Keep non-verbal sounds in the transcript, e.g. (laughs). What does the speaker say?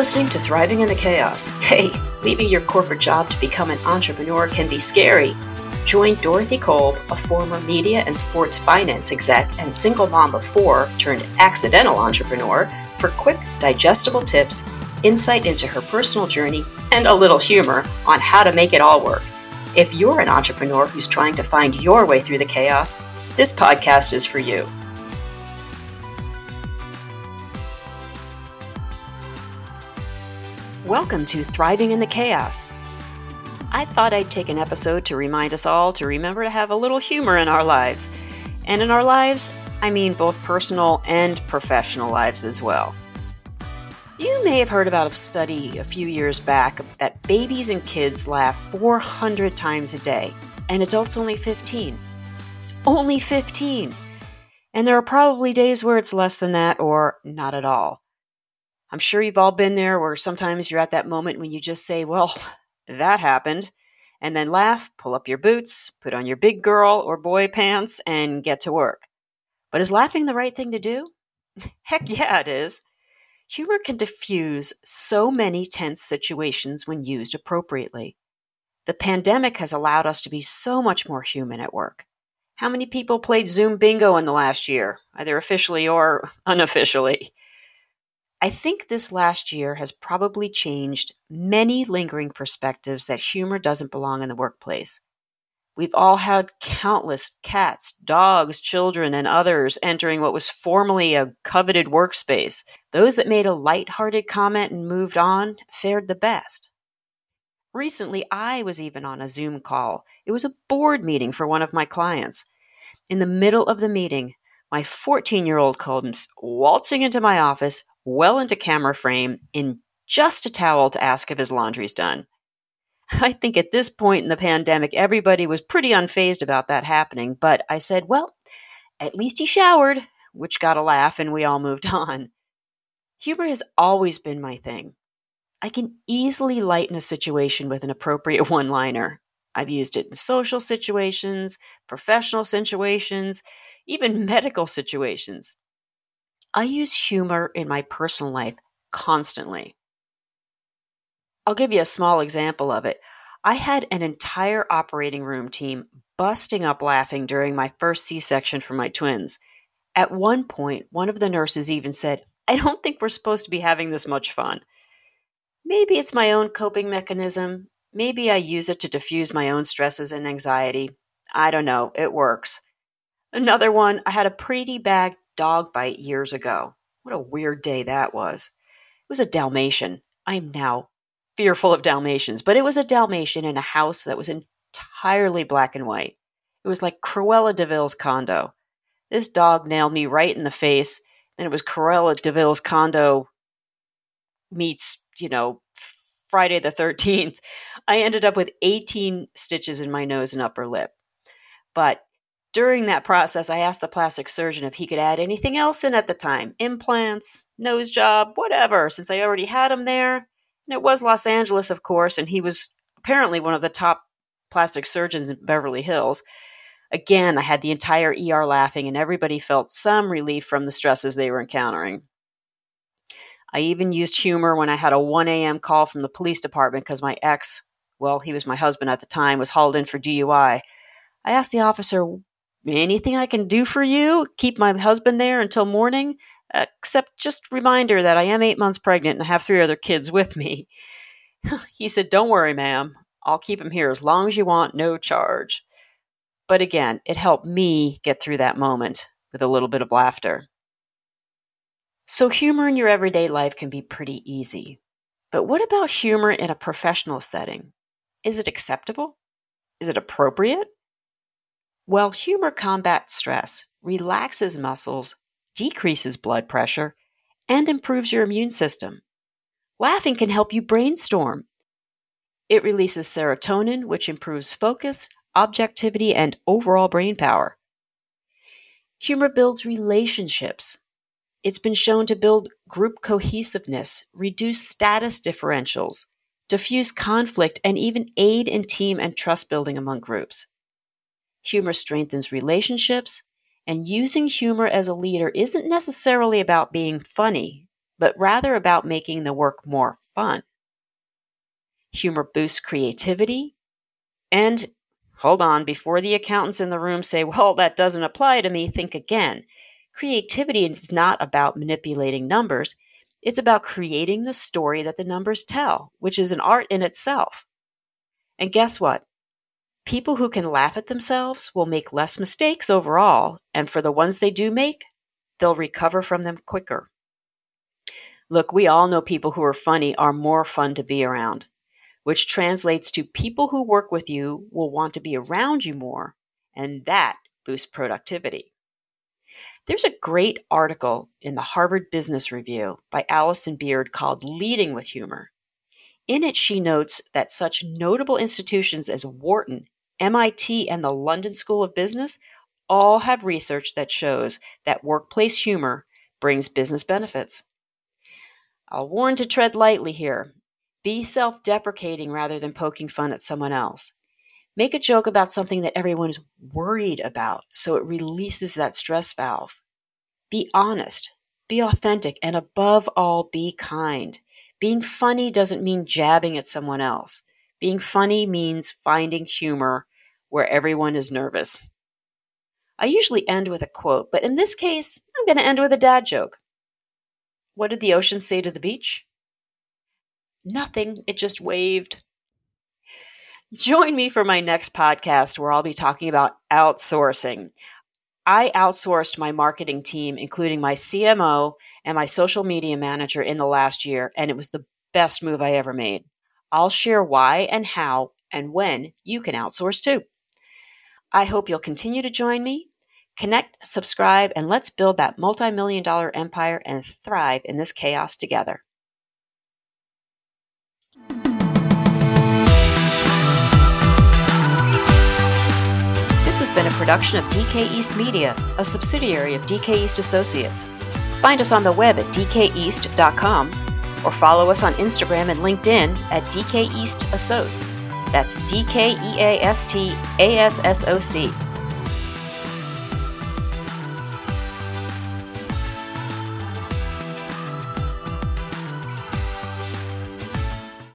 listening to Thriving in the Chaos. Hey, leaving your corporate job to become an entrepreneur can be scary. Join Dorothy Kolb, a former media and sports finance exec and single mom of four turned accidental entrepreneur, for quick, digestible tips, insight into her personal journey, and a little humor on how to make it all work. If you're an entrepreneur who's trying to find your way through the chaos, this podcast is for you. Welcome to Thriving in the Chaos. I thought I'd take an episode to remind us all to remember to have a little humor in our lives. And in our lives, I mean both personal and professional lives as well. You may have heard about a study a few years back that babies and kids laugh 400 times a day, and adults only 15. Only 15! And there are probably days where it's less than that or not at all. I'm sure you've all been there where sometimes you're at that moment when you just say, Well, that happened, and then laugh, pull up your boots, put on your big girl or boy pants, and get to work. But is laughing the right thing to do? (laughs) Heck yeah, it is. Humor can diffuse so many tense situations when used appropriately. The pandemic has allowed us to be so much more human at work. How many people played Zoom bingo in the last year, either officially or (laughs) unofficially? I think this last year has probably changed many lingering perspectives that humor doesn't belong in the workplace. We've all had countless cats, dogs, children, and others entering what was formerly a coveted workspace. Those that made a light-hearted comment and moved on fared the best. Recently, I was even on a Zoom call. It was a board meeting for one of my clients. In the middle of the meeting, my 14 year old comes waltzing into my office well into camera frame in just a towel to ask if his laundry's done. (laughs) I think at this point in the pandemic, everybody was pretty unfazed about that happening, but I said, well, at least he showered, which got a laugh, and we all moved (laughs) on. Humor has always been my thing. I can easily lighten a situation with an appropriate (laughs) one liner. I've used it in social situations, professional situations, even medical situations. I use humor in my personal life constantly. I'll give you a small example of it. I had an entire operating room team busting up laughing during my first C section for my twins. At one point, one of the nurses even said, I don't think we're supposed to be having this much fun. Maybe it's my own coping mechanism. Maybe I use it to diffuse my own stresses and anxiety. I don't know. It works. Another one, I had a pretty bad dog bite years ago. What a weird day that was. It was a Dalmatian. I am now fearful of Dalmatians, but it was a Dalmatian in a house that was entirely black and white. It was like Cruella de Vil's condo. This dog nailed me right in the face. Then it was Cruella de Vil's condo meets, you know, Friday the 13th. I ended up with 18 stitches in my nose and upper lip. But during that process, I asked the plastic surgeon if he could add anything else in at the time implants, nose job, whatever, since I already had him there. And it was Los Angeles, of course, and he was apparently one of the top plastic surgeons in Beverly Hills. Again, I had the entire ER laughing, and everybody felt some relief from the stresses they were encountering. I even used humor when I had a 1 a.m. call from the police department because my ex, well, he was my husband at the time, was hauled in for DUI. I asked the officer anything I can do for you? Keep my husband there until morning? Except just reminder that I am eight months pregnant and have three other kids with me. (laughs) he said, Don't worry, ma'am. I'll keep him here as long as you want, no charge. But again, it helped me get through that moment with a little bit of laughter. So, humor in your everyday life can be pretty easy. But what about humor in a professional setting? Is it acceptable? Is it appropriate? Well, humor combats stress, relaxes muscles, decreases blood pressure, and improves your immune system. Laughing can help you brainstorm. It releases serotonin, which improves focus, objectivity, and overall brain power. Humor builds relationships. It's been shown to build group cohesiveness, reduce status differentials, diffuse conflict, and even aid in team and trust building among groups. Humor strengthens relationships, and using humor as a leader isn't necessarily about being funny, but rather about making the work more fun. Humor boosts creativity. And hold on, before the accountants in the room say, well, that doesn't apply to me, think again. Creativity is not about manipulating numbers, it's about creating the story that the numbers tell, which is an art in itself. And guess what? People who can laugh at themselves will make less mistakes overall, and for the ones they do make, they'll recover from them quicker. Look, we all know people who are funny are more fun to be around, which translates to people who work with you will want to be around you more, and that boosts productivity. There's a great article in the Harvard Business Review by Alison Beard called Leading with Humor. In it, she notes that such notable institutions as Wharton, MIT, and the London School of Business all have research that shows that workplace humor brings business benefits. I'll warn to tread lightly here. Be self deprecating rather than poking fun at someone else. Make a joke about something that everyone's worried about so it releases that stress valve. Be honest, be authentic, and above all, be kind. Being funny doesn't mean jabbing at someone else. Being funny means finding humor where everyone is nervous. I usually end with a quote, but in this case, I'm going to end with a dad joke. What did the ocean say to the beach? Nothing, it just waved. Join me for my next podcast where I'll be talking about outsourcing. I outsourced my marketing team, including my CMO and my social media manager, in the last year, and it was the best move I ever made. I'll share why and how and when you can outsource too. I hope you'll continue to join me. Connect, subscribe, and let's build that multi million dollar empire and thrive in this chaos together. This has been a production of DK East Media, a subsidiary of DK East Associates. Find us on the web at dkeast.com or follow us on Instagram and LinkedIn at DK East Assoc. That's D K E A S T A S S O C.